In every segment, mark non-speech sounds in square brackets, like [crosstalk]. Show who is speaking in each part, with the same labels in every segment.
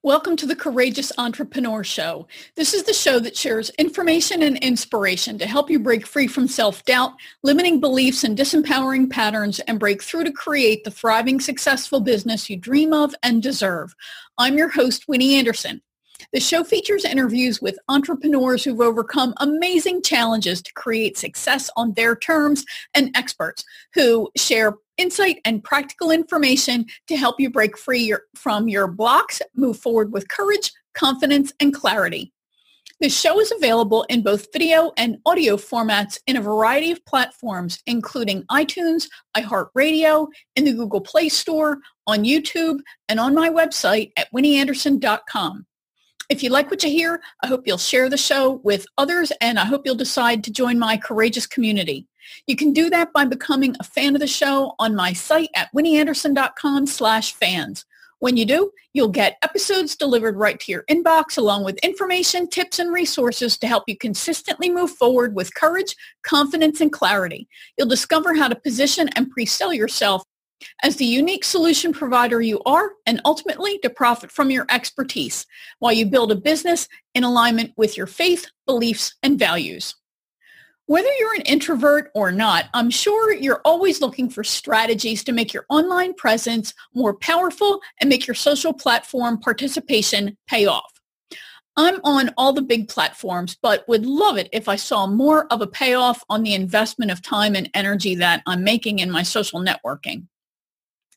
Speaker 1: Welcome to the Courageous Entrepreneur Show. This is the show that shares information and inspiration to help you break free from self-doubt, limiting beliefs and disempowering patterns and break through to create the thriving, successful business you dream of and deserve. I'm your host, Winnie Anderson. The show features interviews with entrepreneurs who've overcome amazing challenges to create success on their terms and experts who share insight and practical information to help you break free your, from your blocks, move forward with courage, confidence, and clarity. The show is available in both video and audio formats in a variety of platforms, including iTunes, iHeartRadio, in the Google Play Store, on YouTube, and on my website at winnieanderson.com. If you like what you hear, I hope you'll share the show with others and I hope you'll decide to join my courageous community. You can do that by becoming a fan of the show on my site at winnieanderson.com slash fans. When you do, you'll get episodes delivered right to your inbox along with information, tips, and resources to help you consistently move forward with courage, confidence, and clarity. You'll discover how to position and pre-sell yourself as the unique solution provider you are and ultimately to profit from your expertise while you build a business in alignment with your faith, beliefs, and values. Whether you're an introvert or not, I'm sure you're always looking for strategies to make your online presence more powerful and make your social platform participation pay off. I'm on all the big platforms, but would love it if I saw more of a payoff on the investment of time and energy that I'm making in my social networking.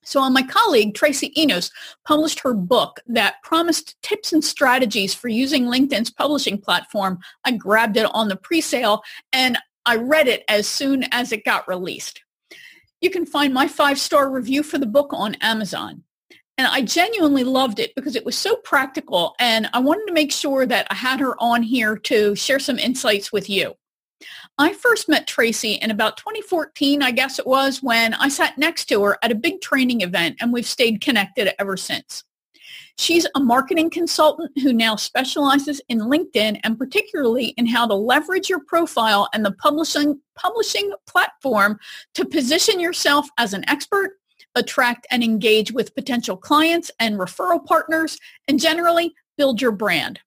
Speaker 1: So uh, my colleague, Tracy Enos, published her book that promised tips and strategies for using LinkedIn's publishing platform. I grabbed it on the pre-sale and I read it as soon as it got released. You can find my five-star review for the book on Amazon. And I genuinely loved it because it was so practical and I wanted to make sure that I had her on here to share some insights with you. I first met Tracy in about 2014, I guess it was, when I sat next to her at a big training event and we've stayed connected ever since. She's a marketing consultant who now specializes in LinkedIn and particularly in how to leverage your profile and the publishing, publishing platform to position yourself as an expert, attract and engage with potential clients and referral partners, and generally build your brand.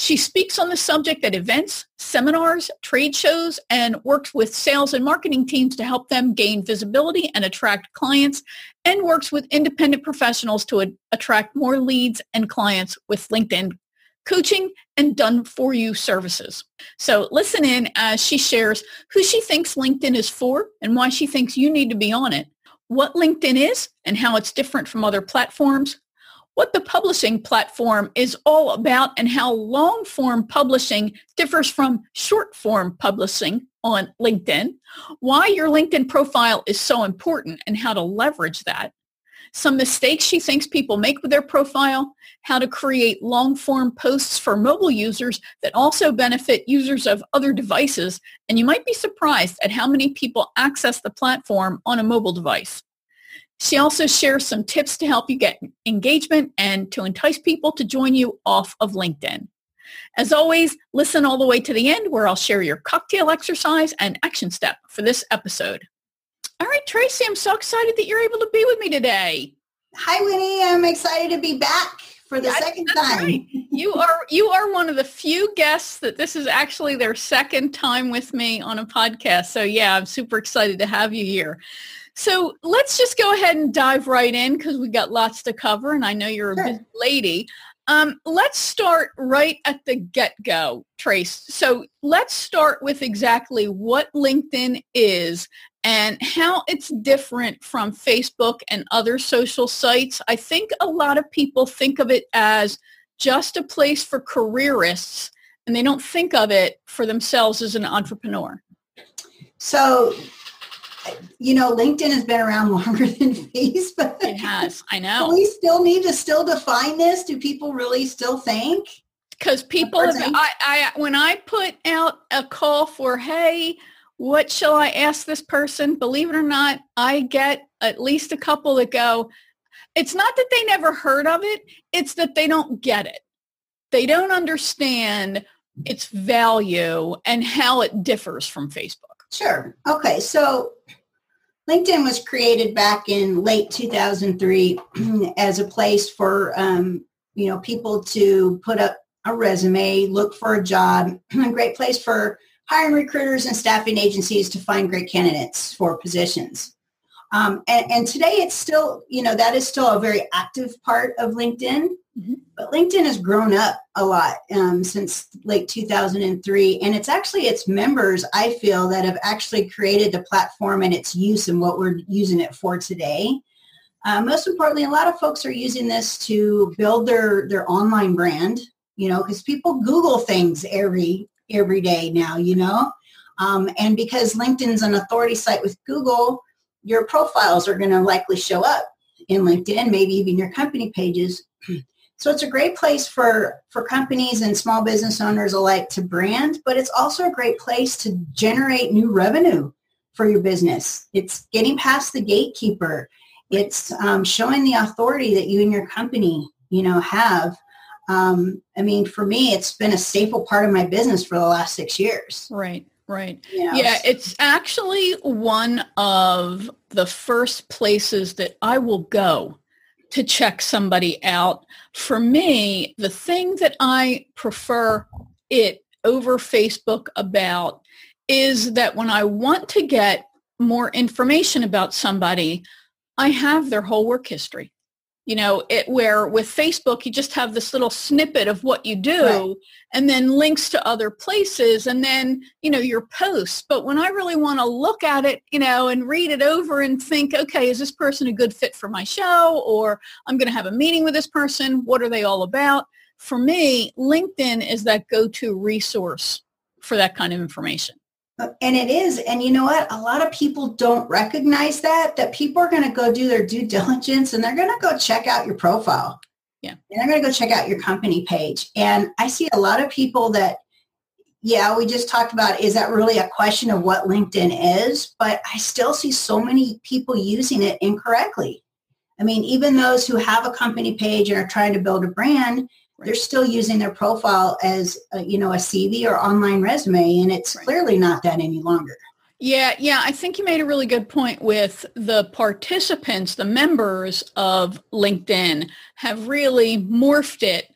Speaker 1: She speaks on the subject at events, seminars, trade shows, and works with sales and marketing teams to help them gain visibility and attract clients, and works with independent professionals to a- attract more leads and clients with LinkedIn coaching and done for you services. So listen in as she shares who she thinks LinkedIn is for and why she thinks you need to be on it, what LinkedIn is and how it's different from other platforms, what the publishing platform is all about and how long form publishing differs from short form publishing on LinkedIn, why your LinkedIn profile is so important and how to leverage that, some mistakes she thinks people make with their profile, how to create long form posts for mobile users that also benefit users of other devices, and you might be surprised at how many people access the platform on a mobile device. She also shares some tips to help you get engagement and to entice people to join you off of LinkedIn. As always, listen all the way to the end where I'll share your cocktail exercise and action step for this episode. All right, Tracy, I'm so excited that you're able to be with me today.
Speaker 2: Hi, Winnie. I'm excited to be back for the second time. Right.
Speaker 1: You are you are one of the few guests that this is actually their second time with me on a podcast. So yeah, I'm super excited to have you here. So let's just go ahead and dive right in because we've got lots to cover and I know you're a sure. busy lady. Um, let's start right at the get-go, Trace. So let's start with exactly what LinkedIn is and how it's different from Facebook and other social sites. I think a lot of people think of it as just a place for careerists and they don't think of it for themselves as an entrepreneur.
Speaker 2: So you know, LinkedIn has been around longer [laughs] than Facebook.
Speaker 1: It has. I know.
Speaker 2: Do we still need to still define this. Do people really still think?
Speaker 1: Because people, have, I, I, when I put out a call for, hey, what shall I ask this person? Believe it or not, I get at least a couple that go, it's not that they never heard of it. It's that they don't get it. They don't understand its value and how it differs from Facebook.
Speaker 2: Sure. Okay. So LinkedIn was created back in late 2003 [clears throat] as a place for um, you know, people to put up a resume, look for a job, [clears throat] a great place for hiring recruiters and staffing agencies to find great candidates for positions. Um, and, and, today it's still, you know, that is still a very active part of LinkedIn. Mm-hmm. But LinkedIn has grown up a lot um, since late 2003. And it's actually its members, I feel, that have actually created the platform and its use and what we're using it for today. Uh, most importantly, a lot of folks are using this to build their, their online brand, you know, because people Google things every every day now, you know. Um, and because LinkedIn's an authority site with Google, your profiles are going to likely show up in LinkedIn, maybe even your company pages. [clears throat] So it's a great place for, for companies and small business owners alike to brand, but it's also a great place to generate new revenue for your business. It's getting past the gatekeeper. It's um, showing the authority that you and your company, you know, have. Um, I mean, for me, it's been a staple part of my business for the last six years.
Speaker 1: Right. Right. Yeah, it's actually one of the first places that I will go to check somebody out. For me, the thing that I prefer it over Facebook about is that when I want to get more information about somebody, I have their whole work history you know, it where with Facebook you just have this little snippet of what you do right. and then links to other places and then, you know, your posts. But when I really want to look at it, you know, and read it over and think, okay, is this person a good fit for my show or I'm going to have a meeting with this person? What are they all about? For me, LinkedIn is that go-to resource for that kind of information.
Speaker 2: And it is. And you know what? A lot of people don't recognize that, that people are going to go do their due diligence and they're going to go check out your profile.
Speaker 1: Yeah.
Speaker 2: And they're going to go check out your company page. And I see a lot of people that, yeah, we just talked about, is that really a question of what LinkedIn is? But I still see so many people using it incorrectly. I mean, even those who have a company page and are trying to build a brand, Right. They're still using their profile as, a, you know, a CV or online resume, and it's right. clearly not that any longer.
Speaker 1: Yeah, yeah, I think you made a really good point with the participants, the members of LinkedIn have really morphed it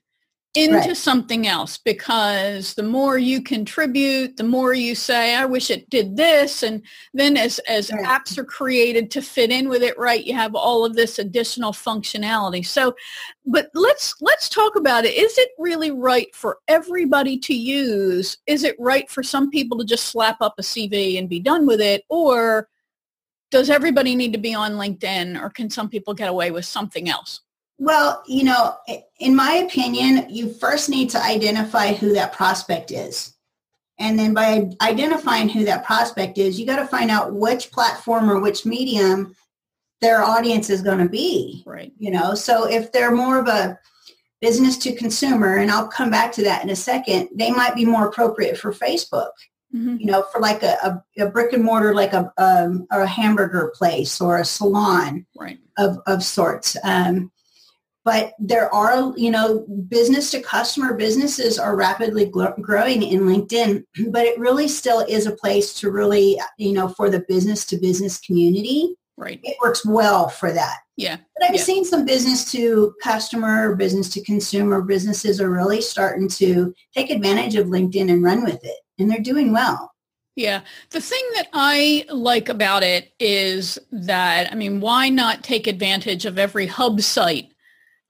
Speaker 1: into right. something else because the more you contribute, the more you say, I wish it did this. And then as, as right. apps are created to fit in with it, right, you have all of this additional functionality. So, but let's, let's talk about it. Is it really right for everybody to use? Is it right for some people to just slap up a CV and be done with it? Or does everybody need to be on LinkedIn or can some people get away with something else?
Speaker 2: Well, you know, in my opinion, you first need to identify who that prospect is. And then by identifying who that prospect is, you got to find out which platform or which medium their audience is going to be.
Speaker 1: Right.
Speaker 2: You know, so if they're more of a business to consumer, and I'll come back to that in a second, they might be more appropriate for Facebook. Mm-hmm. You know, for like a, a, a, brick and mortar, like a, um, a hamburger place or a salon
Speaker 1: right.
Speaker 2: of, of sorts. Um, but there are, you know, business to customer businesses are rapidly growing in LinkedIn, [clears throat] but it really still is a place to really, you know, for the business to business community.
Speaker 1: Right.
Speaker 2: It works well for that.
Speaker 1: Yeah.
Speaker 2: But I've
Speaker 1: yeah.
Speaker 2: seen some business to customer, business to consumer businesses are really starting to take advantage of LinkedIn and run with it. And they're doing well.
Speaker 1: Yeah. The thing that I like about it is that, I mean, why not take advantage of every hub site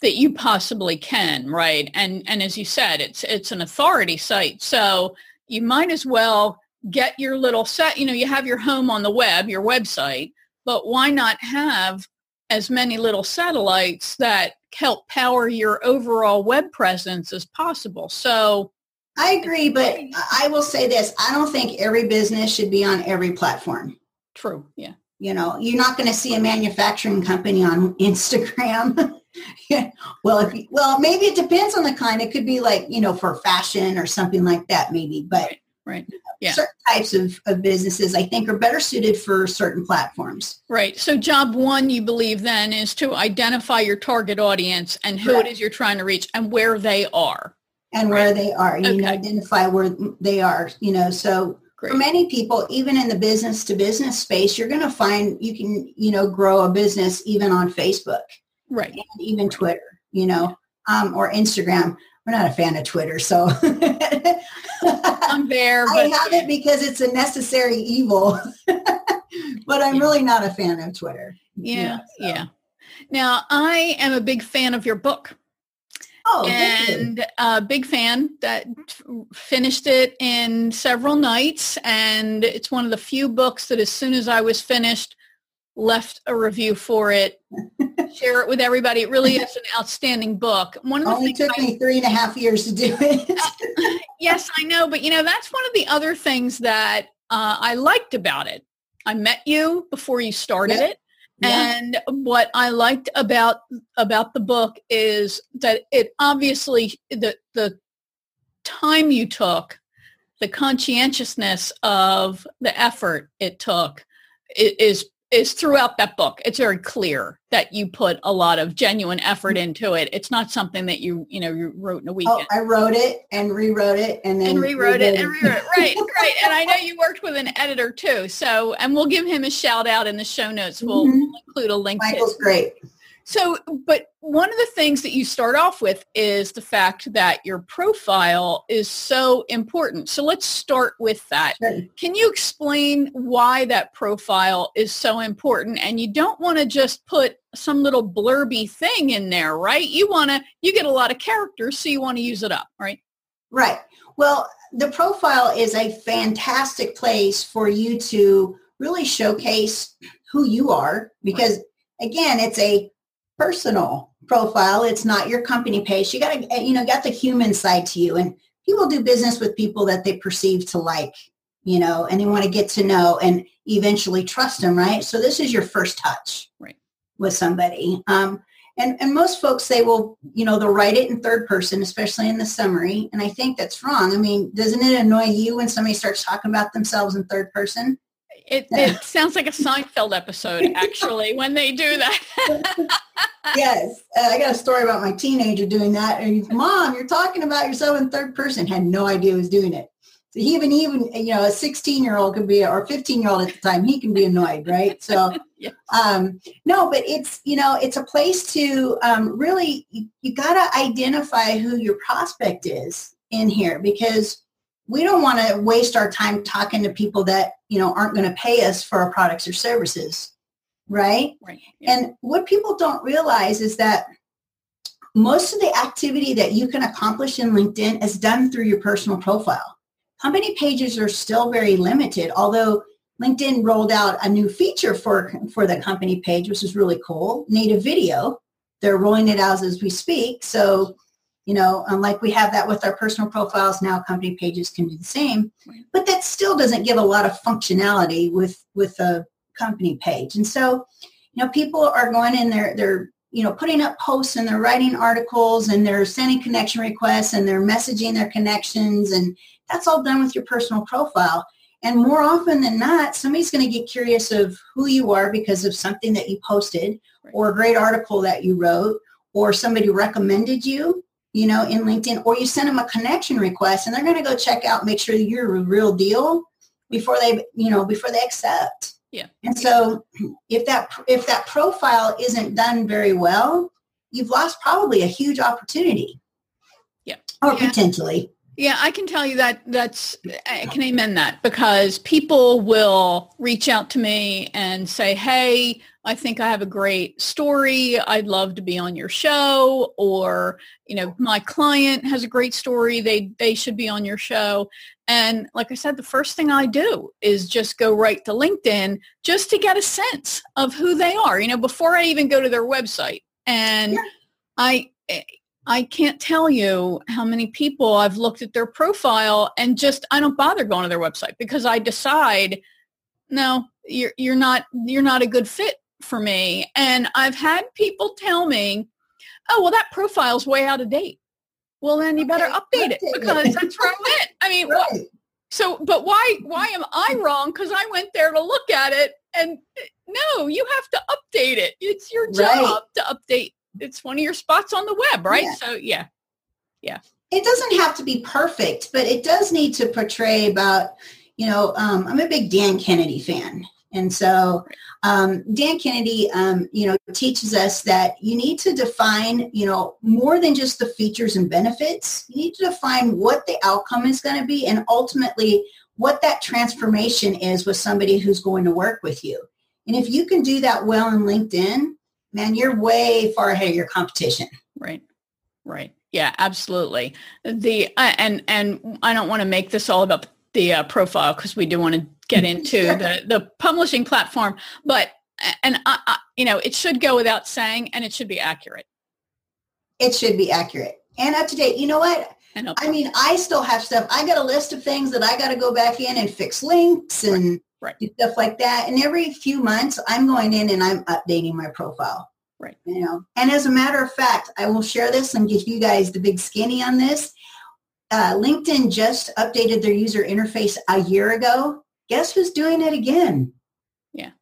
Speaker 1: that you possibly can, right? And and as you said, it's it's an authority site, so you might as well get your little set. You know, you have your home on the web, your website, but why not have as many little satellites that help power your overall web presence as possible? So.
Speaker 2: I agree, but I will say this. I don't think every business should be on every platform.
Speaker 1: True. Yeah.
Speaker 2: You know, you're not going to see a manufacturing company on [laughs] Instagram. Yeah. Well, if you, well, maybe it depends on the kind. It could be like you know for fashion or something like that, maybe. But
Speaker 1: right. right. Yeah.
Speaker 2: Certain types of, of businesses, I think, are better suited for certain platforms.
Speaker 1: Right. So job one, you believe then, is to identify your target audience and who right. it is you're trying to reach and where they are.
Speaker 2: And right. where they are. You okay. identify where they are. You know, so Great. For many people, even in the business to business space, you're going to find you can, you know, grow a business even on Facebook
Speaker 1: right
Speaker 2: and even twitter you know um, or Instagram. We're not a fan of Twitter, so
Speaker 1: I'm there. [laughs]
Speaker 2: I have it because it's a necessary evil, [laughs] but I'm yeah. really not a fan of Twitter.
Speaker 1: Yeah, so. yeah. Now I am a big fan of your book.
Speaker 2: Oh,
Speaker 1: and a big fan that finished it in several nights. And it's one of the few books that as soon as I was finished, left a review for it. [laughs] Share it with everybody. It really is an outstanding book.
Speaker 2: One of the Only took I, me three and a half years to do it.
Speaker 1: yes, I know. But, you know, that's one of the other things that uh, I liked about it. I met you before you started yep. it. Yeah. And what I liked about about the book is that it obviously the the time you took, the conscientiousness of the effort it took is is throughout that book. It's very clear that you put a lot of genuine effort mm-hmm. into it. It's not something that you, you know, you wrote in a weekend.
Speaker 2: Oh, I wrote it and rewrote it and then
Speaker 1: and rewrote it and rewrote it. Right, right. And I know [laughs] you worked with an editor too. So, and we'll give him a shout out in the show notes. We'll, mm-hmm. include a link.
Speaker 2: Michael's to great.
Speaker 1: So, but one of the things that you start off with is the fact that your profile is so important. So let's start with that. Sure. Can you explain why that profile is so important? And you don't want to just put some little blurby thing in there, right? You want to, you get a lot of characters, so you want to use it up, right?
Speaker 2: Right. Well, the profile is a fantastic place for you to really showcase who you are because again, it's a personal profile. It's not your company page. You got to, you know, got the human side to you. And people do business with people that they perceive to like, you know, and they want to get to know and eventually trust them, right? So this is your first touch
Speaker 1: right.
Speaker 2: with somebody. Um, and, and most folks say, well, you know, they'll write it in third person, especially in the summary. And I think that's wrong. I mean, doesn't it annoy you when somebody starts talking about themselves in third person?
Speaker 1: It, it sounds like a Seinfeld episode, actually, when they do that. [laughs]
Speaker 2: yes, uh, I got a story about my teenager doing that. And he's, Mom, you're talking about yourself in third person. Had no idea he was doing it. So even even you know a 16 year old could be or 15 year old at the time he can be annoyed, right? So [laughs] yes. um, no, but it's you know it's a place to um, really you, you got to identify who your prospect is in here because we don't want to waste our time talking to people that you know aren't going to pay us for our products or services right,
Speaker 1: right. Yeah.
Speaker 2: and what people don't realize is that most of the activity that you can accomplish in linkedin is done through your personal profile company pages are still very limited although linkedin rolled out a new feature for for the company page which is really cool native video they're rolling it out as we speak so you know, unlike we have that with our personal profiles, now company pages can do the same. But that still doesn't give a lot of functionality with with a company page. And so, you know, people are going in there, they're, you know, putting up posts and they're writing articles and they're sending connection requests and they're messaging their connections and that's all done with your personal profile. And more often than not, somebody's going to get curious of who you are because of something that you posted or a great article that you wrote or somebody recommended you you know, in LinkedIn, or you send them a connection request and they're going to go check out, make sure you're a real deal before they, you know, before they accept.
Speaker 1: Yeah.
Speaker 2: And so if that, if that profile isn't done very well, you've lost probably a huge opportunity.
Speaker 1: Yeah.
Speaker 2: Or
Speaker 1: yeah.
Speaker 2: potentially.
Speaker 1: Yeah, I can tell you that that's I can amen that because people will reach out to me and say, "Hey, I think I have a great story. I'd love to be on your show." Or, you know, my client has a great story. They they should be on your show. And like I said, the first thing I do is just go right to LinkedIn just to get a sense of who they are, you know, before I even go to their website. And yeah. I eh, I can't tell you how many people I've looked at their profile and just I don't bother going to their website because I decide no you're you're not you're not a good fit for me and I've had people tell me oh well that profile's way out of date well then you better update it because that's where I went I mean right. so but why why am I wrong because I went there to look at it and no you have to update it it's your job right. to update it's one of your spots on the web, right? Yeah. So yeah, yeah.
Speaker 2: It doesn't have to be perfect, but it does need to portray about, you know, um, I'm a big Dan Kennedy fan. And so um, Dan Kennedy, um, you know, teaches us that you need to define, you know, more than just the features and benefits. You need to define what the outcome is going to be and ultimately what that transformation is with somebody who's going to work with you. And if you can do that well in LinkedIn, man, you're way far ahead of your competition.
Speaker 1: Right. Right. Yeah, absolutely. The uh, and and I don't want to make this all about the uh, profile because we do want to get into sure. the the publishing platform, but and I, I, you know it should go without saying, and it should be accurate.
Speaker 2: It should be accurate and up to date. You know what? I mean, I still have stuff. I got a list of things that I got to go back in and fix links and
Speaker 1: right.
Speaker 2: stuff like that. And every few months, I'm going in and I'm updating my profile.
Speaker 1: Right.
Speaker 2: You know, and as a matter of fact, I will share this and give you guys the big skinny on this. Uh, LinkedIn just updated their user interface a year ago. Guess who's doing it again?
Speaker 1: Yeah.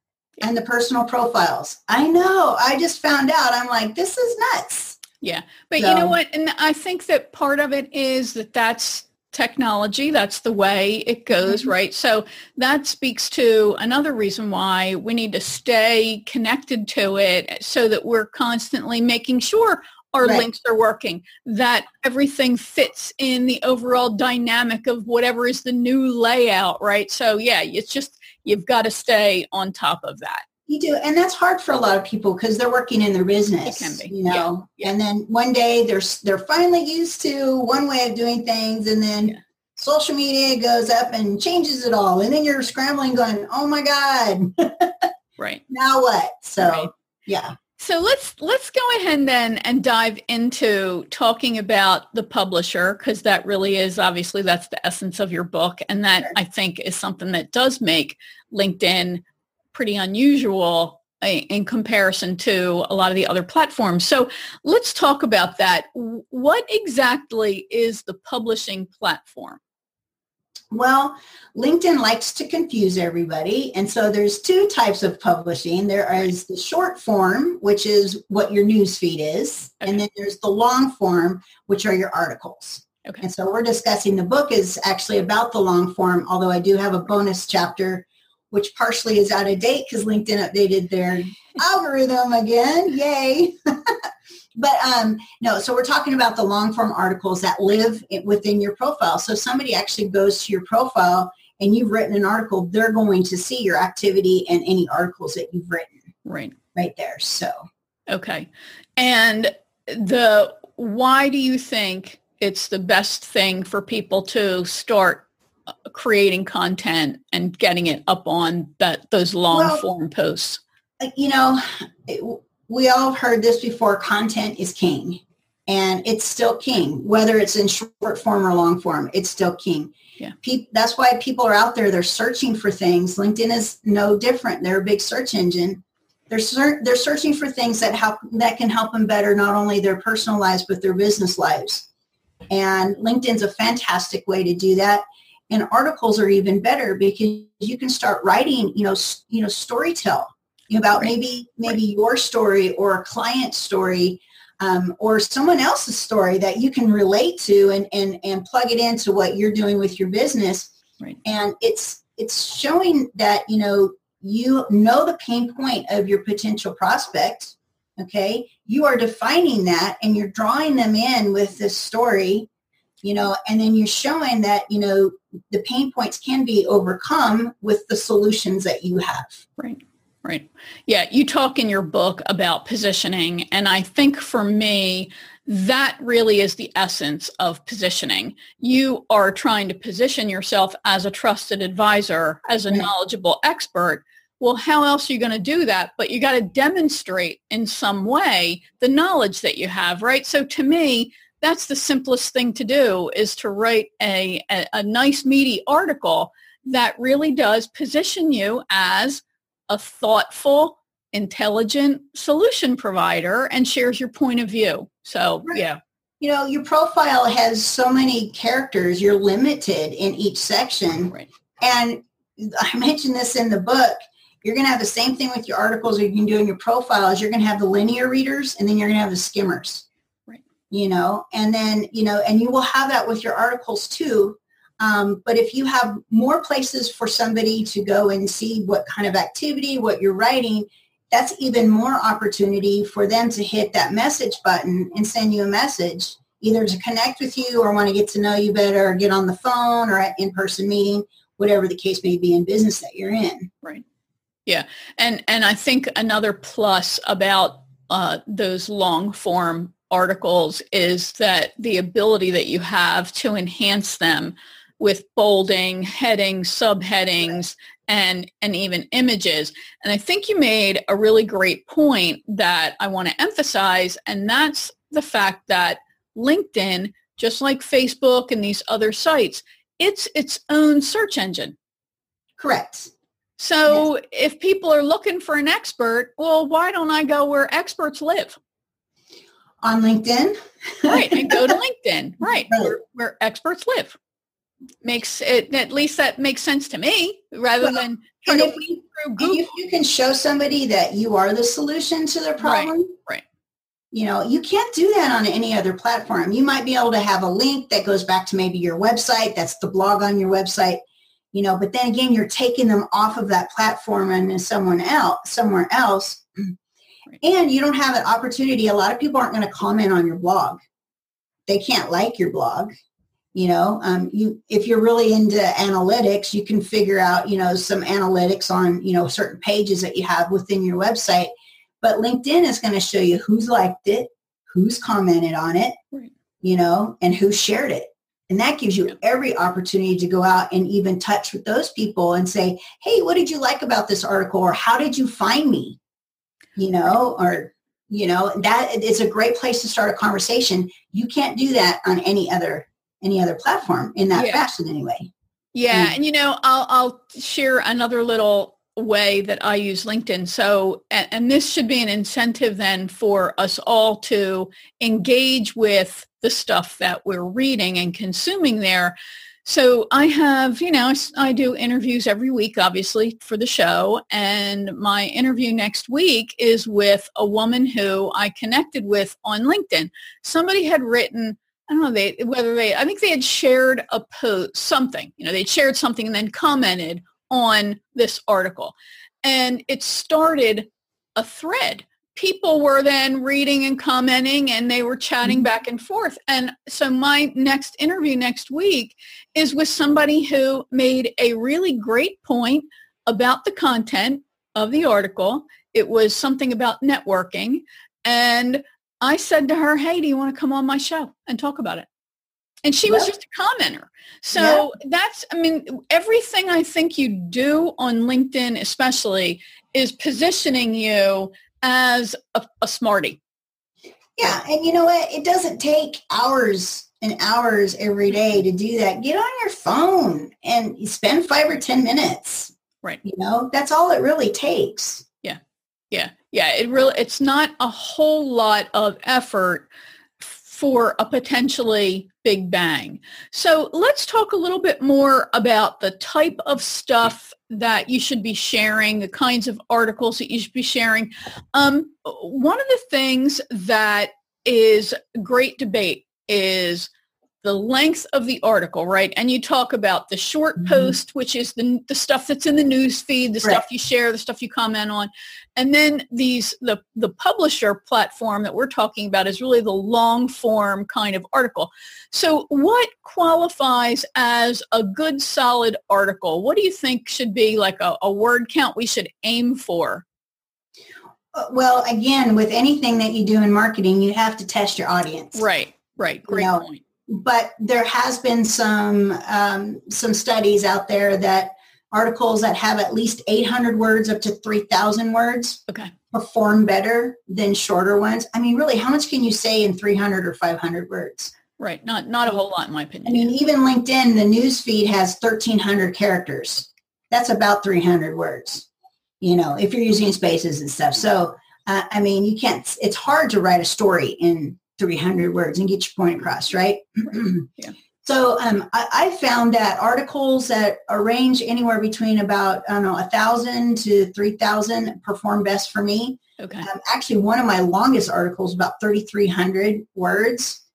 Speaker 2: And the personal profiles. I know. I just found out. I'm like, this is nuts.
Speaker 1: Yeah. But so, you know what? And I think that part of it is that that's technology. That's the way it goes, mm-hmm. right? So that speaks to another reason why we need to stay connected to it so that we're constantly making sure our right. links are working, that everything fits in the overall dynamic of whatever is the new layout, right? So yeah, it's just, you've got to stay on top of that.
Speaker 2: You do, and that's hard for a lot of people because they're working in their business.
Speaker 1: It can be,
Speaker 2: you know. Yeah. Yeah. And then one day they're they're finally used to one way of doing things, and then yeah. social media goes up and changes it all, and then you're scrambling, going, "Oh my god!" [laughs]
Speaker 1: right
Speaker 2: now what? So right. yeah.
Speaker 1: So let's let's go ahead then and dive into talking about the publisher because that really is obviously that's the essence of your book and that. I think is something that does make LinkedIn pretty unusual in comparison to a lot of the other platforms. So let's talk about that. What exactly is the publishing platform?
Speaker 2: Well, LinkedIn likes to confuse everybody. And so there's two types of publishing. There is the short form, which is what your news feed is. Okay. And then there's the long form, which are your articles. Okay. And so we're discussing the book is actually about the long form, although I do have a bonus chapter which partially is out of date because LinkedIn updated their [laughs] algorithm again. Yay. [laughs] but um, no, so we're talking about the long form articles that live within your profile. So somebody actually goes to your profile and you've written an article, they're going to see your activity and any articles that you've written.
Speaker 1: Right.
Speaker 2: Right there. So.
Speaker 1: Okay. And the, why do you think it's the best thing for people to start creating content and getting it up on that those long well, form posts?
Speaker 2: Uh, you know, it, we all heard this before. Content is king, and it's still king, whether it's in short form or long form. It's still king.
Speaker 1: Yeah.
Speaker 2: Pe- that's why people are out there. They're searching for things. LinkedIn is no different. They're a big search engine. They're ser- they're searching for things that help that can help them better not only their personal lives but their business lives. And LinkedIn's a fantastic way to do that and articles are even better because you can start writing you know you know story tell about right. maybe maybe right. your story or a client story um, or someone else's story that you can relate to and, and and plug it into what you're doing with your business
Speaker 1: right.
Speaker 2: and it's it's showing that you know you know the pain point of your potential prospect okay you are defining that and you're drawing them in with this story you know, and then you're showing that, you know, the pain points can be overcome with the solutions that you have.
Speaker 1: Right. Right. Yeah. You talk in your book about positioning. And I think for me, that really is the essence of positioning. You are trying to position yourself as a trusted advisor, as a knowledgeable expert. Well, how else are you going to do that? But you got to demonstrate in some way the knowledge that you have, right? So to me, that's the simplest thing to do is to write a, a, a nice meaty article that really does position you as a thoughtful, intelligent solution provider and shares your point of view. So, right. yeah.
Speaker 2: You know, your profile has so many characters. You're limited in each section.
Speaker 1: Right.
Speaker 2: And I mentioned this in the book. You're going to have the same thing with your articles or you can do in your profiles. You're going to have the linear readers and then you're going to have the skimmers you know, and then, you know, and you will have that with your articles too. Um, but if you have more places for somebody to go and see what kind of activity, what you're writing, that's even more opportunity for them to hit that message button and send you a message, either to connect with you or want to get to know you better or get on the phone or in-person meeting, whatever the case may be in business that you're in.
Speaker 1: Right. Yeah. And, and I think another plus about uh, those long form articles is that the ability that you have to enhance them with bolding, heading, subheadings, and, and even images. And I think you made a really great point that I want to emphasize, and that's the fact that LinkedIn, just like Facebook and these other sites, it's its own search engine.
Speaker 2: Correct.
Speaker 1: So yes. if people are looking for an expert, well, why don't I go where experts live?
Speaker 2: On LinkedIn.
Speaker 1: right. And go to [laughs] LinkedIn. Right. right. Where, where experts live makes it at least that makes sense to me rather well, than
Speaker 2: and if, you, if you can show somebody that you are the solution to their problem
Speaker 1: right, right
Speaker 2: you know you can't do that on any other platform. You might be able to have a link that goes back to maybe your website that's the blog on your website you know but then again you're taking them off of that platform and someone else somewhere else. Right. and you don't have an opportunity a lot of people aren't going to comment on your blog. They can't like your blog you know um, you if you're really into analytics you can figure out you know some analytics on you know certain pages that you have within your website. But linkedin is going to show you who's liked it who's commented on it right. you know and who shared it. And that gives you every opportunity to go out and even touch with those people and say hey what did you like about this article? Or how did you find me? You know or you know that is a great place to start a conversation. You can't do that on any other any other platform in that yeah. fashion anyway.
Speaker 1: Yeah, and, and you know, I'll I'll share another little way that I use LinkedIn. So, and, and, this should be an incentive then for us all to engage with the stuff that we're reading and consuming there. So I have, you know, I do interviews every week, obviously, for the show. And my interview next week is with a woman who I connected with on LinkedIn. Somebody had written I don't know they whether they I think they had shared a post something you know they'd shared something and then commented on this article. And it started a thread. People were then reading and commenting and they were chatting mm-hmm. back and forth. And so my next interview next week is with somebody who made a really great point about the content of the article. It was something about networking. And I said to her, hey, do you want to come on my show and talk about it? And she was just a commenter. So yeah. that's, I mean, everything I think you do on LinkedIn especially is positioning you as a, a smarty.
Speaker 2: Yeah. And you know what? It doesn't take hours and hours every day to do that. Get on your phone and spend five or 10 minutes.
Speaker 1: Right.
Speaker 2: You know, that's all it really takes.
Speaker 1: Yeah. Yeah. Yeah, it really it's not a whole lot of effort for a potentially big bang. So let's talk a little bit more about the type of stuff that you should be sharing, the kinds of articles that you should be sharing. Um, one of the things that is great debate is the length of the article, right? And you talk about the short mm-hmm. post, which is the, the stuff that's in the news feed, the right. stuff you share, the stuff you comment on. And then these the the publisher platform that we're talking about is really the long form kind of article. So what qualifies as a good solid article? What do you think should be like a, a word count we should aim for?
Speaker 2: Uh, well, again, with anything that you do in marketing, you have to test your audience.
Speaker 1: Right, right. Great you know, point
Speaker 2: but there has been some um, some studies out there that articles that have at least 800 words up to 3,000 words
Speaker 1: okay.
Speaker 2: perform better than shorter ones. I mean, really, how much can you say in 300 or 500 words?
Speaker 1: Right. Not not a whole lot, in my opinion.
Speaker 2: I mean, even LinkedIn, the news feed has 1,300 characters. That's about 300 words. You know, if you're using spaces and stuff. So, uh, I mean, you can't. It's hard to write a story in 300 words and get your point across, right?
Speaker 1: yeah. [clears throat]
Speaker 2: So um, I, I, found that articles that range anywhere between about, I don't know, 1,000 to 3,000 perform best for me.
Speaker 1: Okay.
Speaker 2: Um, actually, one of my longest articles, about 3,300 words.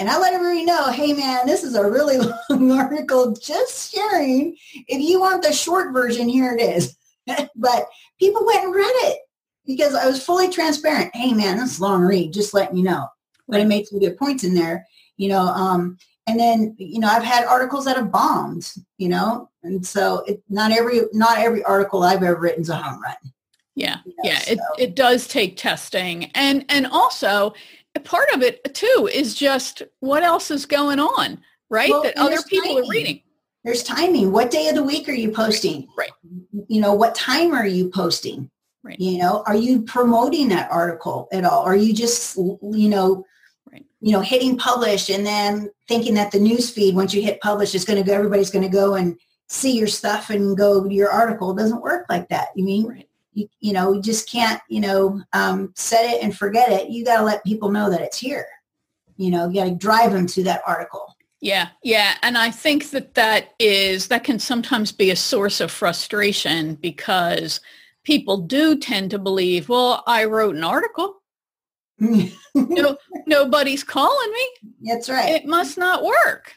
Speaker 2: and I let everybody know, hey man, this is a really [laughs] long article, just sharing. If you want the short version, here it is. [laughs] but people went and read it because I was fully transparent. Hey man, this is long read, just letting you know. But I made some good points in there, you know. Um, and then you know I've had articles that have bombed, you know, and so it, not every not every article I've ever written is a home run.
Speaker 1: Yeah, you know, yeah, so. it it does take testing, and and also part of it too is just what else is going on, right? Well, that other people timing. are reading.
Speaker 2: There's timing. What day of the week are you posting?
Speaker 1: Right.
Speaker 2: You know, what time are you posting?
Speaker 1: Right.
Speaker 2: You know, are you promoting that article at all? Are you just, you know. You know, hitting publish and then thinking that the news feed, once you hit publish, is going to go, everybody's going to go and see your stuff and go to your article. It doesn't work like that. You mean, right. you, you know, you just can't, you know, um, set it and forget it. You got to let people know that it's here. You know, you got to drive them to that article.
Speaker 1: Yeah, yeah. And I think that that is, that can sometimes be a source of frustration because people do tend to believe, well, I wrote an article. No, nobody's calling me.
Speaker 2: That's right.
Speaker 1: It must not work.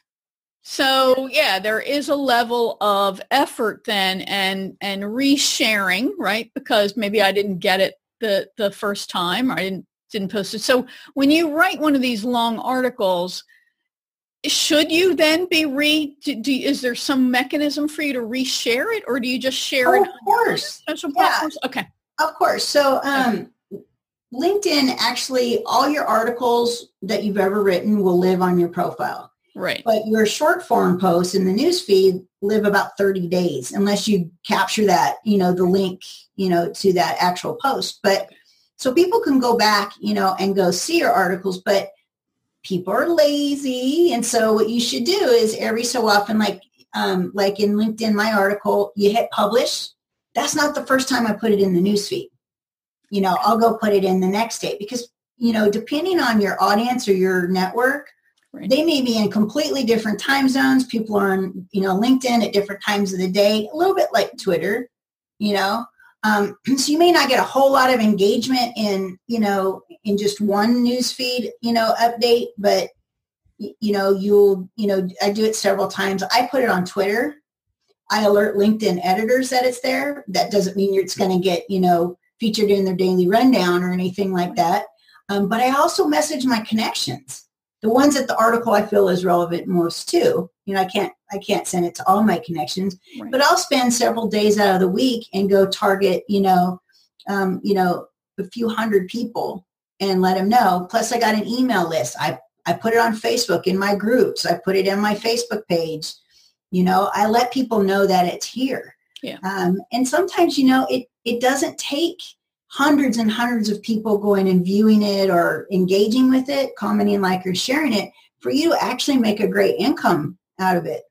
Speaker 1: So yeah, there is a level of effort then and and resharing, right? Because maybe I didn't get it the the first time or I didn't didn't post it. So when you write one of these long articles, should you then be re do, do, is there some mechanism for you to reshare it or do you just share
Speaker 2: oh,
Speaker 1: it
Speaker 2: of course
Speaker 1: social platforms yeah. okay
Speaker 2: of course so um, linkedin actually all your articles that you've ever written will live on your profile
Speaker 1: right
Speaker 2: but your short form posts in the news feed live about 30 days unless you capture that you know the link you know to that actual post but so people can go back you know and go see your articles but people are lazy. And so what you should do is every so often, like um, like in LinkedIn, my article, you hit publish. That's not the first time I put it in the newsfeed. You know, I'll go put it in the next day because, you know, depending on your audience or your network, right. they may be in completely different time zones. People are on, you know, LinkedIn at different times of the day, a little bit like Twitter, you know. Um, [clears throat] so you may not get a whole lot of engagement in, you know, in just one news feed, you know, update, but you know, you'll, you know, I do it several times. I put it on Twitter. I alert LinkedIn editors that it's there. That doesn't mean it's going to get, you know, featured in their daily rundown or anything like that. Um, but I also message my connections, the ones that the article I feel is relevant most to. You know, I can't I can't send it to all my connections, right. but I'll spend several days out of the week and go target, you know, um, you know, a few hundred people and let them know. Plus, I got an email list. I I put it on Facebook in my groups. I put it in my Facebook page. You know, I let people know that it's here.
Speaker 1: Yeah.
Speaker 2: Um, and sometimes, you know, it it doesn't take hundreds and hundreds of people going and viewing it or engaging with it, commenting like or sharing it for you to actually make a great income out of it.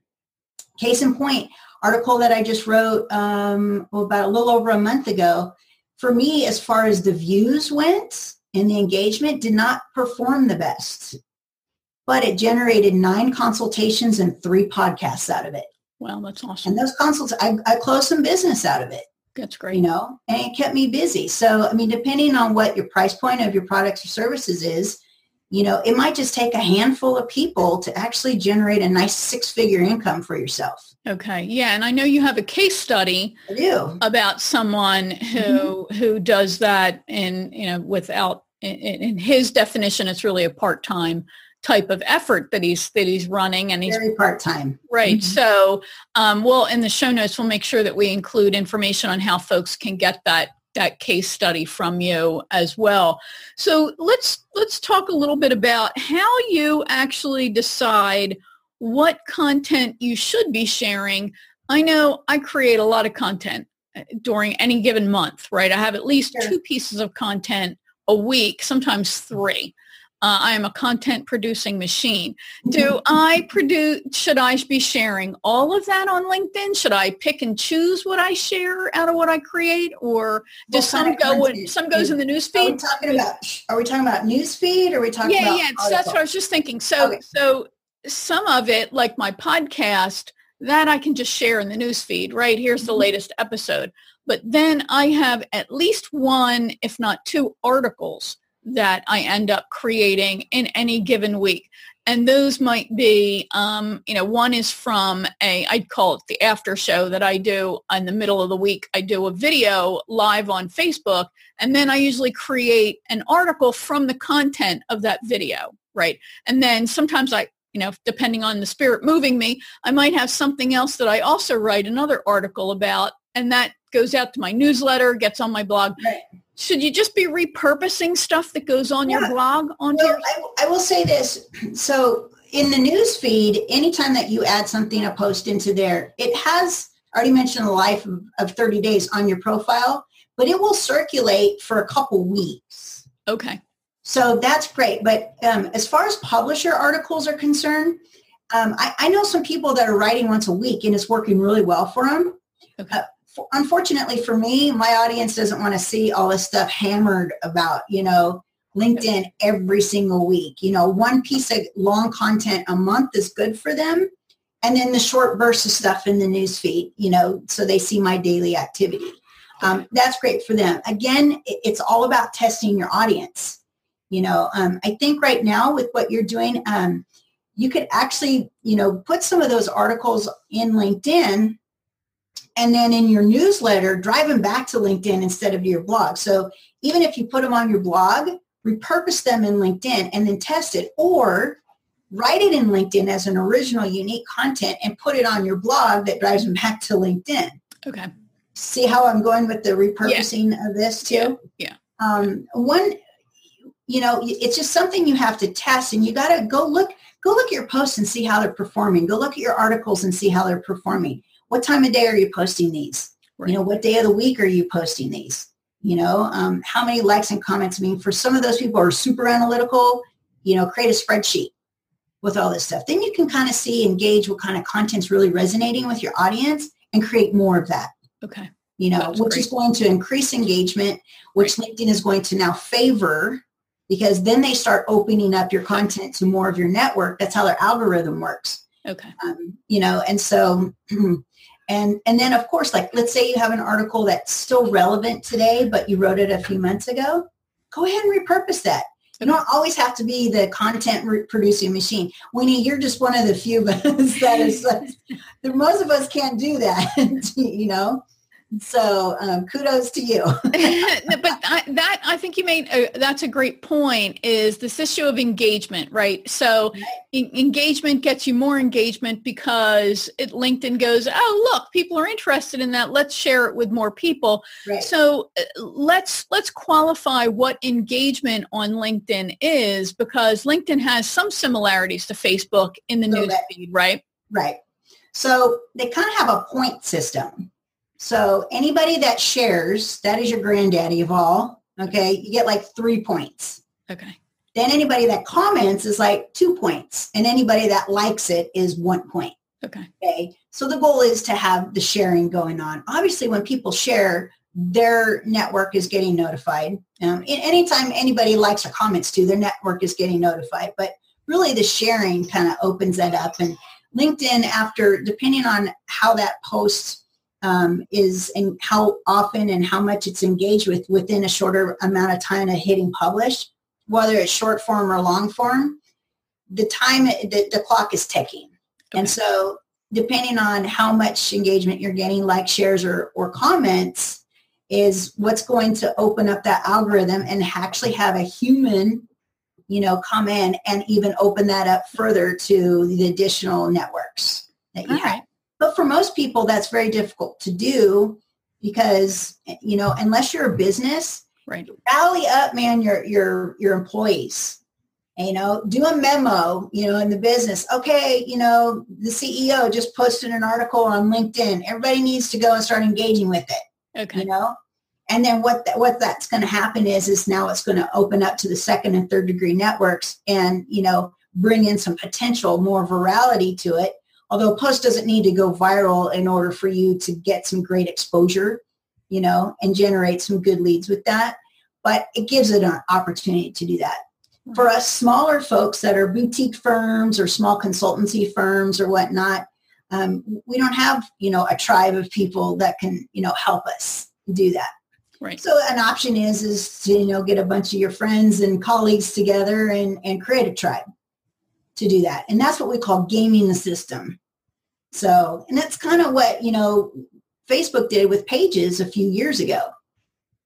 Speaker 2: Case in point, article that I just wrote um, about a little over a month ago. For me, as far as the views went and the engagement, did not perform the best, but it generated nine consultations and three podcasts out of it.
Speaker 1: Wow, that's awesome.
Speaker 2: And those consults, I, I closed some business out of it.
Speaker 1: That's great.
Speaker 2: You know, and it kept me busy. So, I mean, depending on what your price point of your products or services is, you know, it might just take a handful of people to actually generate a nice six-figure income for yourself.
Speaker 1: Okay. Yeah, and I know you have a case study
Speaker 2: I do.
Speaker 1: about someone who mm-hmm. who does that in, you know, without in, in his definition it's really a part-time type of effort that he's that he's running and he's
Speaker 2: very part-time
Speaker 1: right mm-hmm. so um, well in the show notes we'll make sure that we include information on how folks can get that that case study from you as well. So let's let's talk a little bit about how you actually decide what content you should be sharing. I know I create a lot of content uh, during any given month, right? I have at least sure. two pieces of content a week, sometimes three. Uh, I am a content producing machine. Do mm-hmm. I produce, should I be sharing all of that on LinkedIn? Should I pick and choose what I share out of what I create? Or does some go in, some goes in the newsfeed?
Speaker 2: Are we talking about, are we talking about news feed? Or are we talking
Speaker 1: yeah,
Speaker 2: about?
Speaker 1: Yeah, yeah. That's what I was just thinking. So, okay. so some of it, like my podcast, that I can just share in the newsfeed, right? Here's the mm-hmm. latest episode. But then I have at least one, if not two articles that I end up creating in any given week. and those might be, um, you know, one is from a, I'd call it the after show that I do in the middle of the week. I do a video live on Facebook, and then I usually create an article from the content of that video, right? And then sometimes I, you know, depending on the spirit moving me, I might have something else that I also write another article about, and that goes out to my newsletter, gets on my blog. Right should you just be repurposing stuff that goes on yeah. your blog onto well,
Speaker 2: your- I, I will say this [clears throat] so in the news feed anytime that you add something a post into there it has already mentioned the life of, of 30 days on your profile but it will circulate for a couple weeks
Speaker 1: okay
Speaker 2: so that's great but um, as far as publisher articles are concerned um, I, I, know some people that are writing once a week and it's working really well for them okay. Uh, unfortunately for me, my audience doesn't want to see all this stuff hammered about, you know, LinkedIn every single week. You know, one piece of long content a month is good for them. And then the short bursts of stuff in the newsfeed, you know, so they see my daily activity. Um, that's great for them. Again, it's all about testing your audience. You know, um, I think right now with what you're doing, um, you could actually, you know, put some of those articles in LinkedIn and then in your newsletter, drive them back to LinkedIn instead of your blog. So even if you put them on your blog, repurpose them in LinkedIn and then test it or write it in LinkedIn as an original unique content and put it on your blog that drives them back to LinkedIn.
Speaker 1: Okay.
Speaker 2: See how I'm going with the repurposing yeah. of this
Speaker 1: too? Yeah. yeah.
Speaker 2: Um, one, you know, it's just something you have to test and you got to go look, go look at your posts and see how they're performing. Go look at your articles and see how they're performing what time of day are you posting these? Right. You know, what day of the week are you posting these? You know, um, how many likes and comments? I mean, for some of those people who are super analytical, you know, create a spreadsheet with all this stuff. Then you can kind of see, engage what kind of content's really resonating with your audience and create more of that.
Speaker 1: Okay.
Speaker 2: You know, That's which great. is going to increase engagement, which right. LinkedIn is going to now favor because then they start opening up your content to more of your network. That's how their algorithm works.
Speaker 1: Okay.
Speaker 2: Um, you know, and so [clears throat] And, and then of course, like let's say you have an article that's still relevant today, but you wrote it a few months ago, go ahead and repurpose that. You don't always have to be the content producing machine. Winnie, you're just one of the few of us [laughs] that is, most of us can't do that, [laughs] you know? So um, kudos to you. [laughs] but
Speaker 1: I, that I think you made a, that's a great point. Is this issue of engagement, right? So right. engagement gets you more engagement because it, LinkedIn goes, oh look, people are interested in that. Let's share it with more people. Right. So uh, let's let's qualify what engagement on LinkedIn is because LinkedIn has some similarities to Facebook in the so news feed, right?
Speaker 2: Right. So they kind of have a point system. So anybody that shares, that is your granddaddy of all. Okay. You get like three points.
Speaker 1: Okay.
Speaker 2: Then anybody that comments is like two points. And anybody that likes it is one point.
Speaker 1: Okay.
Speaker 2: Okay. So the goal is to have the sharing going on. Obviously, when people share, their network is getting notified. Um, anytime anybody likes or comments to, their network is getting notified. But really the sharing kind of opens that up. And LinkedIn, after, depending on how that post um, is and how often and how much it's engaged with within a shorter amount of time of hitting publish, whether it's short form or long form, the time, the, the clock is ticking. Okay. And so depending on how much engagement you're getting, like shares or, or comments, is what's going to open up that algorithm and actually have a human, you know, come in and even open that up further to the additional networks that you All have. Right. But for most people, that's very difficult to do because, you know, unless you're a business,
Speaker 1: right.
Speaker 2: rally up, man, your, your, your employees, you know, do a memo, you know, in the business. Okay, you know, the CEO just posted an article on LinkedIn. Everybody needs to go and start engaging with it.
Speaker 1: Okay.
Speaker 2: You know, and then what that, what that's going to happen is is now it's going to open up to the second and third degree networks and you know bring in some potential more virality to it although a post doesn't need to go viral in order for you to get some great exposure, you know, and generate some good leads with that. But it gives it an opportunity to do that. For us smaller folks that are boutique firms or small consultancy firms or whatnot, um, we don't have, you know, a tribe of people that can, you know, help us do that.
Speaker 1: Right.
Speaker 2: So an option is, is to, you know, get a bunch of your friends and colleagues together and, and create a tribe to do that. And that's what we call gaming the system. So, and that's kind of what, you know, Facebook did with pages a few years ago.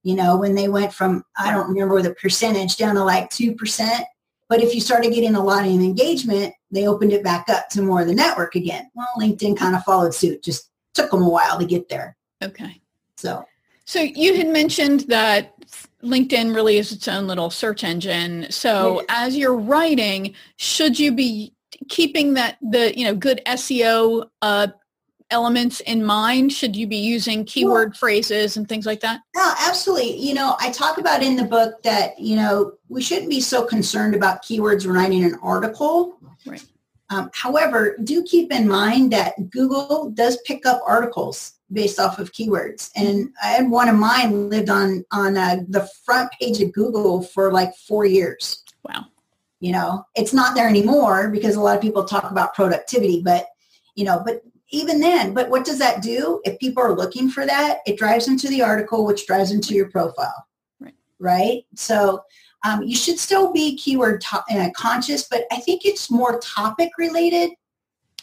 Speaker 2: You know, when they went from, I don't remember the percentage down to like 2%. But if you started getting a lot of engagement, they opened it back up to more of the network again. Well, LinkedIn kind of followed suit, just took them a while to get there.
Speaker 1: Okay.
Speaker 2: So,
Speaker 1: so you had mentioned that LinkedIn really is its own little search engine. So yes. as you're writing, should you be keeping that the you know good SEO uh, elements in mind? Should you be using keyword well, phrases and things like that?
Speaker 2: Yeah, absolutely. You know, I talk about in the book that you know we shouldn't be so concerned about keywords when writing an article.
Speaker 1: Right.
Speaker 2: Um, however, do keep in mind that Google does pick up articles based off of keywords. And I had one of mine lived on on uh, the front page of Google for like four years.
Speaker 1: Wow.
Speaker 2: You know, it's not there anymore because a lot of people talk about productivity, but you know, but even then, but what does that do? If people are looking for that, it drives them to the article, which drives them to your profile.
Speaker 1: Right.
Speaker 2: Right. So um, you should still be keyword to- uh, conscious, but I think it's more topic related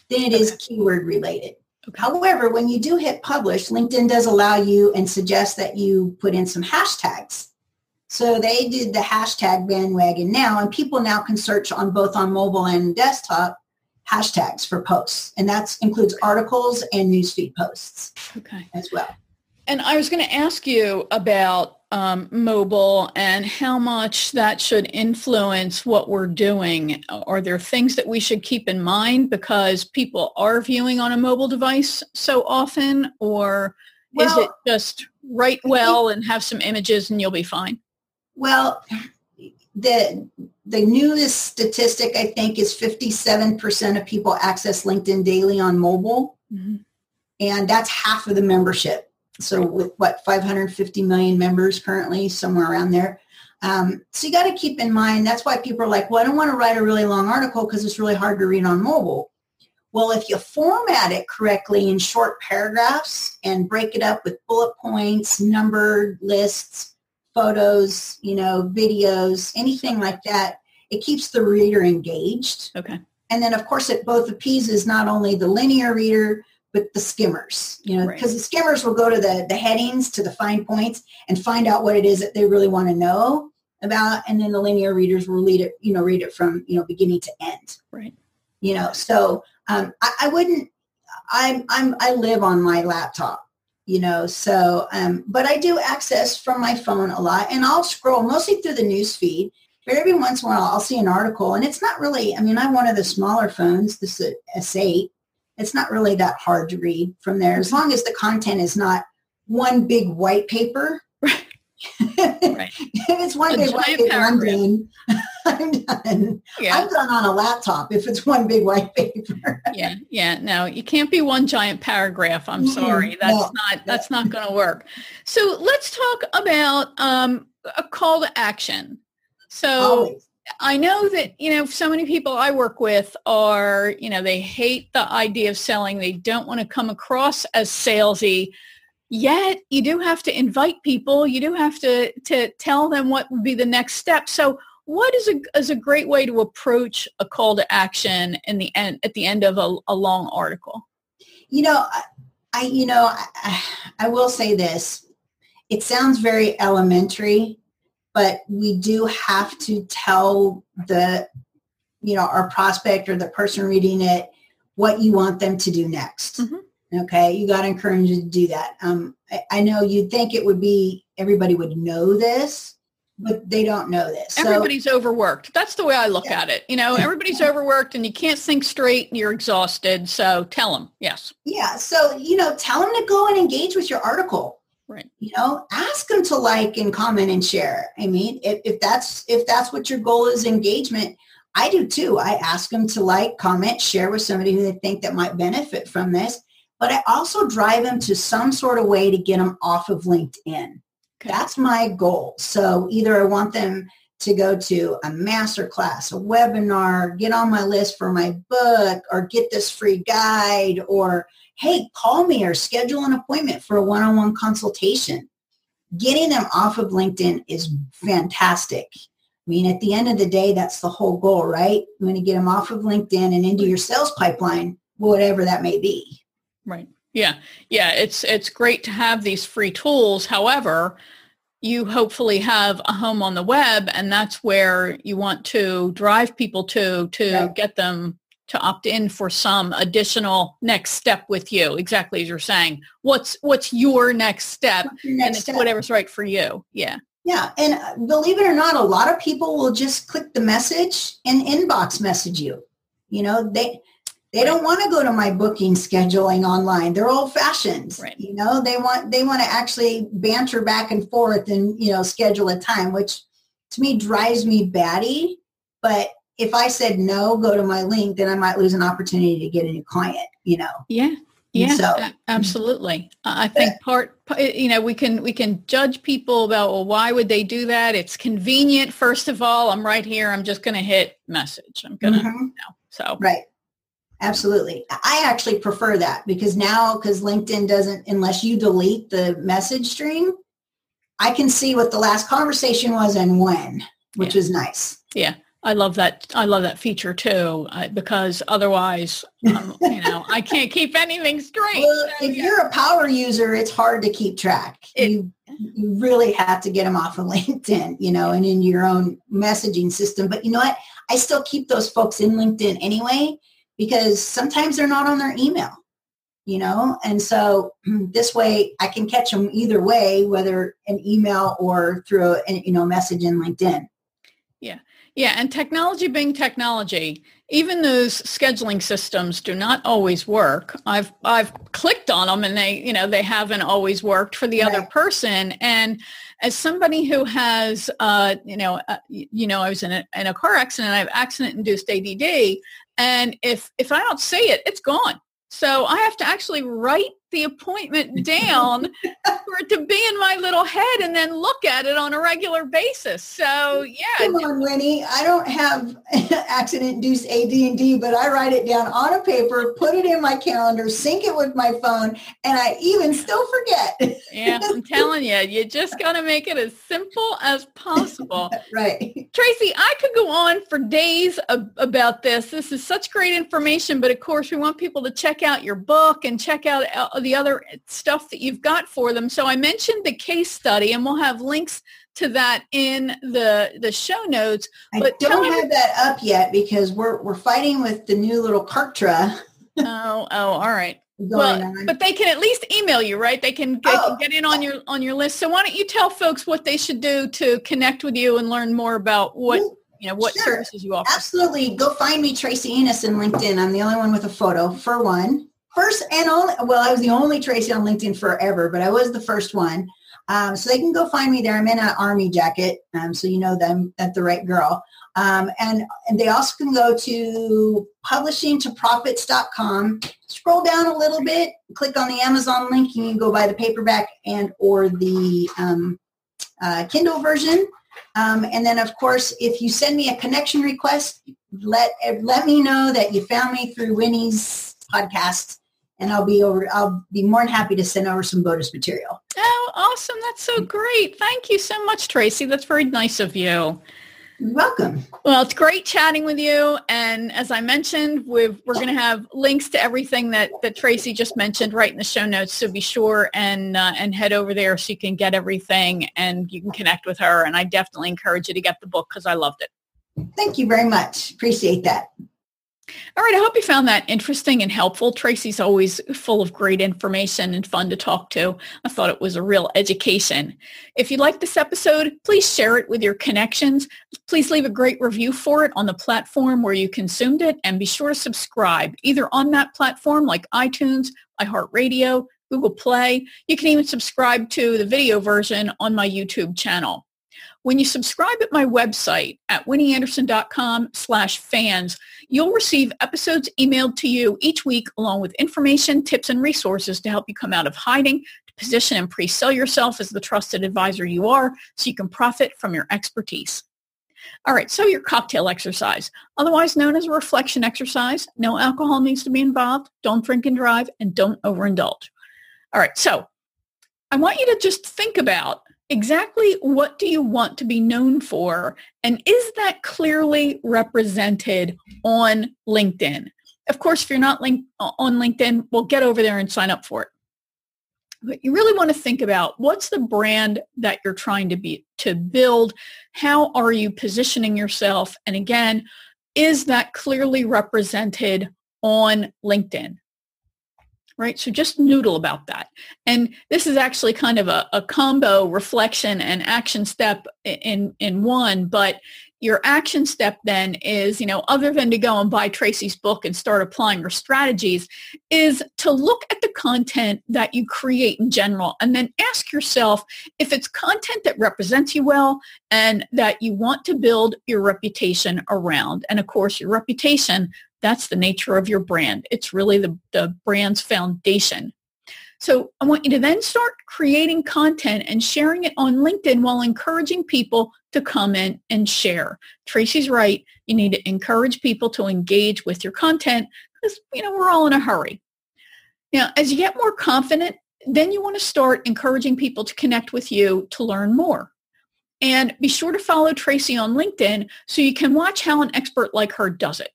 Speaker 2: than it okay. is keyword related. Okay. However, when you do hit publish, LinkedIn does allow you and suggest that you put in some hashtags. So they did the hashtag bandwagon now, and people now can search on both on mobile and desktop hashtags for posts. And that includes articles and newsfeed posts
Speaker 1: okay.
Speaker 2: as well.
Speaker 1: And I was going to ask you about um, mobile and how much that should influence what we're doing. Are there things that we should keep in mind because people are viewing on a mobile device so often or well, is it just write well and have some images and you'll be fine?
Speaker 2: Well, the the newest statistic I think is 57% of people access LinkedIn daily on mobile. Mm-hmm. And that's half of the membership. So with what 550 million members currently, somewhere around there. Um, so you got to keep in mind that's why people are like, well, I don't want to write a really long article because it's really hard to read on mobile. Well, if you format it correctly in short paragraphs and break it up with bullet points, numbered lists, photos, you know, videos, anything like that, it keeps the reader engaged.
Speaker 1: Okay.
Speaker 2: And then, of course, it both appeases not only the linear reader, but the skimmers, you know, because right. the skimmers will go to the, the headings, to the fine points and find out what it is that they really want to know about. And then the linear readers will read it, you know, read it from, you know, beginning to end.
Speaker 1: Right.
Speaker 2: You know, so um, I, I wouldn't, I'm, I'm, I live on my laptop, you know, so, um, but I do access from my phone a lot and I'll scroll mostly through the news feed. But every once in a while, I'll see an article, and it's not really. I mean, I'm one of the smaller phones, this is S8, it's not really that hard to read from there as long as the content is not one big white paper.
Speaker 1: Right. [laughs]
Speaker 2: it's one a big white paper, I'm [laughs] done. I'm done. Yeah. I'm done on a laptop if it's one big white [laughs] paper.
Speaker 1: yeah, yeah. No, you can't be one giant paragraph. I'm sorry. That's no. not that's not going to work. So let's talk about um, a call to action. So Always. I know that, you know, so many people I work with are, you know, they hate the idea of selling. They don't want to come across as salesy. Yet you do have to invite people. You do have to, to tell them what would be the next step. So what is a, is a great way to approach a call to action in the end, at the end of a, a long article?
Speaker 2: You know, I, you know, I, I will say this. It sounds very elementary, but we do have to tell the you know our prospect or the person reading it what you want them to do next mm-hmm. okay you got to encourage them to do that um, I, I, know you'd think it would be everybody would know this but they don't know this
Speaker 1: everybody's so, overworked that's the way i look yeah. at it you know everybody's overworked and you can't think straight and you're exhausted so tell them yes
Speaker 2: yeah so you know tell them to go and engage with your article
Speaker 1: Right.
Speaker 2: You know, ask them to like and comment and share. I mean, if, if that's if that's what your goal is engagement, I do too. I ask them to like, comment, share with somebody who they think that might benefit from this. But I also drive them to some sort of way to get them off of LinkedIn. That's my goal. So either I want them to go to a master class, a webinar, get on my list for my book, or get this free guide, or hey, call me or schedule an appointment for a one-on-one consultation. Getting them off of LinkedIn is fantastic. I mean, at the end of the day, that's the whole goal, right? You want to get them off of LinkedIn and into your sales pipeline, whatever that may be.
Speaker 1: Right. Yeah. Yeah. It's it's great to have these free tools. However, you hopefully have a home on the web and that's where you want to drive people to to right. get them to opt in for some additional next step with you exactly as you're saying what's what's your next step your next and it's step? whatever's right for you yeah
Speaker 2: yeah and uh, believe it or not a lot of people will just click the message and inbox message you you know they they don't want to go to my booking scheduling online they're old fashioned right. you know they want they want to actually banter back and forth and you know schedule a time which to me drives me batty but if I said no, go to my link, then I might lose an opportunity to get a new client, you know?
Speaker 1: Yeah. Yeah, so, absolutely. I think part, you know, we can we can judge people about well, why would they do that? It's convenient. First of all, I'm right here. I'm just going to hit message. I'm going to, mm-hmm. you know, so
Speaker 2: right. Absolutely. I actually prefer that because now, because LinkedIn doesn't, unless you delete the message stream, I can see what the last conversation was and when, which yeah. is nice.
Speaker 1: Yeah. I love that. I love that feature too, uh, because otherwise, um, you know, I can't keep anything straight.
Speaker 2: Well, so, if yeah. you're a power user, it's hard to keep track. It, you, you really have to get them off of [laughs] LinkedIn, you know, and in your own messaging system. But you know what? I still keep those folks in LinkedIn anyway, because sometimes they're not on their email, you know, and so [clears throat] this way I can catch them either way, whether an email or through a, you know, message in LinkedIn.
Speaker 1: Yeah. Yeah, and technology being technology, even those scheduling systems do not always work. I've I've clicked on them and they, you know, they haven't always worked for the right. other person. And as somebody who has, uh, you know, uh, you know, I was in a, in a car accident. I have accident-induced ADD, and if if I don't see it, it's gone. So I have to actually write the appointment down for it to be in my little head and then look at it on a regular basis. So yeah.
Speaker 2: Come on, Winnie. I don't have [laughs] accident-induced AD&D, but I write it down on a paper, put it in my calendar, sync it with my phone, and I even still forget.
Speaker 1: yeah, I'm [laughs] telling you, you just got to make it as simple as possible. [laughs]
Speaker 2: right.
Speaker 1: Tracy, I could go on for days about this. This is such great information, but of course we want people to check out your book and check out uh, the other stuff that you've got for them. So I mentioned the case study, and we'll have links to that in the the show notes.
Speaker 2: But I don't have that up yet because we're we're fighting with the new little Kartra.
Speaker 1: oh, oh, all right. [laughs] Well, on. but they can at least email you, right? They can get, oh. get in on your on your list. So why don't you tell folks what they should do to connect with you and learn more about what you know what sure. services you offer?
Speaker 2: Absolutely. Go find me, Tracy Enos, in LinkedIn. I'm the only one with a photo for one first and only, well, I was the only Tracy on LinkedIn forever, but I was the first one. Um, so they can go find me there. I'm in an army jacket, um, so you know them at the right girl. Um, and, and they also can go to publishingtoprofits.com, scroll down a little bit, click on the Amazon link, and you can go buy the paperback and or the um, uh, Kindle version. Um, and then, of course, if you send me a connection request, let let me know that you found me through Winnie's podcast and I'll be over. I'll be more than happy to send over some bonus material.
Speaker 1: Oh, awesome! That's so great. Thank you so much, Tracy. That's very nice of you.
Speaker 2: You're welcome.
Speaker 1: Well, it's great chatting with you. And as I mentioned, we're, we're going to have links to everything that, that Tracy just mentioned right in the show notes. So be sure and uh, and head over there so you can get everything and you can connect with her. And I definitely encourage you to get the book because I loved it.
Speaker 2: Thank you very much. Appreciate that.
Speaker 1: All right. I hope you found that interesting and helpful. Tracy's always full of great information and fun to talk to. I thought it was a real education. If you like this episode, please share it with your connections. Please leave a great review for it on the platform where you consumed it and be sure to subscribe either on that platform like iTunes, iHeartRadio, Google Play. You can even subscribe to the video version on my YouTube channel. When you subscribe at my website at winnieanderson.com slash fans, you'll receive episodes emailed to you each week along with information, tips, and resources to help you come out of hiding, to position and pre-sell yourself as the trusted advisor you are so you can profit from your expertise. All right, so your cocktail exercise, otherwise known as a reflection exercise. No alcohol needs to be involved. Don't drink and drive, and don't overindulge. All right, so I want you to just think about exactly what do you want to be known for? And is that clearly represented on LinkedIn? Of course, if you're not link- on LinkedIn, well, get over there and sign up for it. But you really want to think about what's the brand that you're trying to be to build? How are you positioning yourself? And again, is that clearly represented on LinkedIn? Right? So just noodle about that. And this is actually kind of a, a combo reflection and action step in, in one, but your action step then is, you know, other than to go and buy Tracy's book and start applying her strategies, is to look at the content that you create in general and then ask yourself if it's content that represents you well and that you want to build your reputation around. And of course, your reputation that's the nature of your brand. It's really the, the brand's foundation. So I want you to then start creating content and sharing it on LinkedIn while encouraging people to comment and share. Tracy's right. You need to encourage people to engage with your content because, you know, we're all in a hurry. Now, as you get more confident, then you want to start encouraging people to connect with you to learn more. And be sure to follow Tracy on LinkedIn so you can watch how an expert like her does it.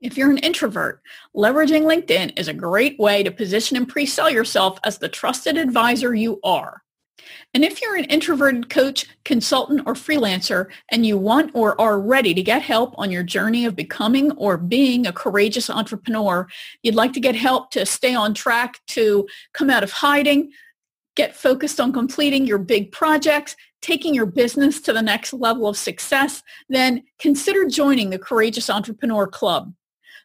Speaker 1: If you're an introvert, leveraging LinkedIn is a great way to position and pre-sell yourself as the trusted advisor you are. And if you're an introverted coach, consultant, or freelancer, and you want or are ready to get help on your journey of becoming or being a courageous entrepreneur, you'd like to get help to stay on track to come out of hiding, get focused on completing your big projects, taking your business to the next level of success, then consider joining the Courageous Entrepreneur Club.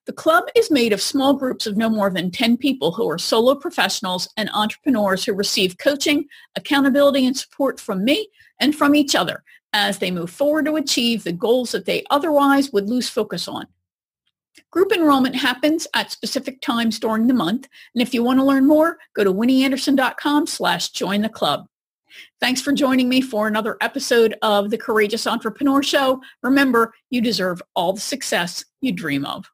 Speaker 1: The club is made of small groups of no more than 10 people who are solo professionals and entrepreneurs who receive coaching, accountability, and support from me and from each other as they move forward to achieve the goals that they otherwise would lose focus on. Group enrollment happens at specific times during the month, and if you want to learn more, go to winnieanderson.com slash join the club. Thanks for joining me for another episode of the Courageous Entrepreneur Show. Remember, you deserve all the success you dream of.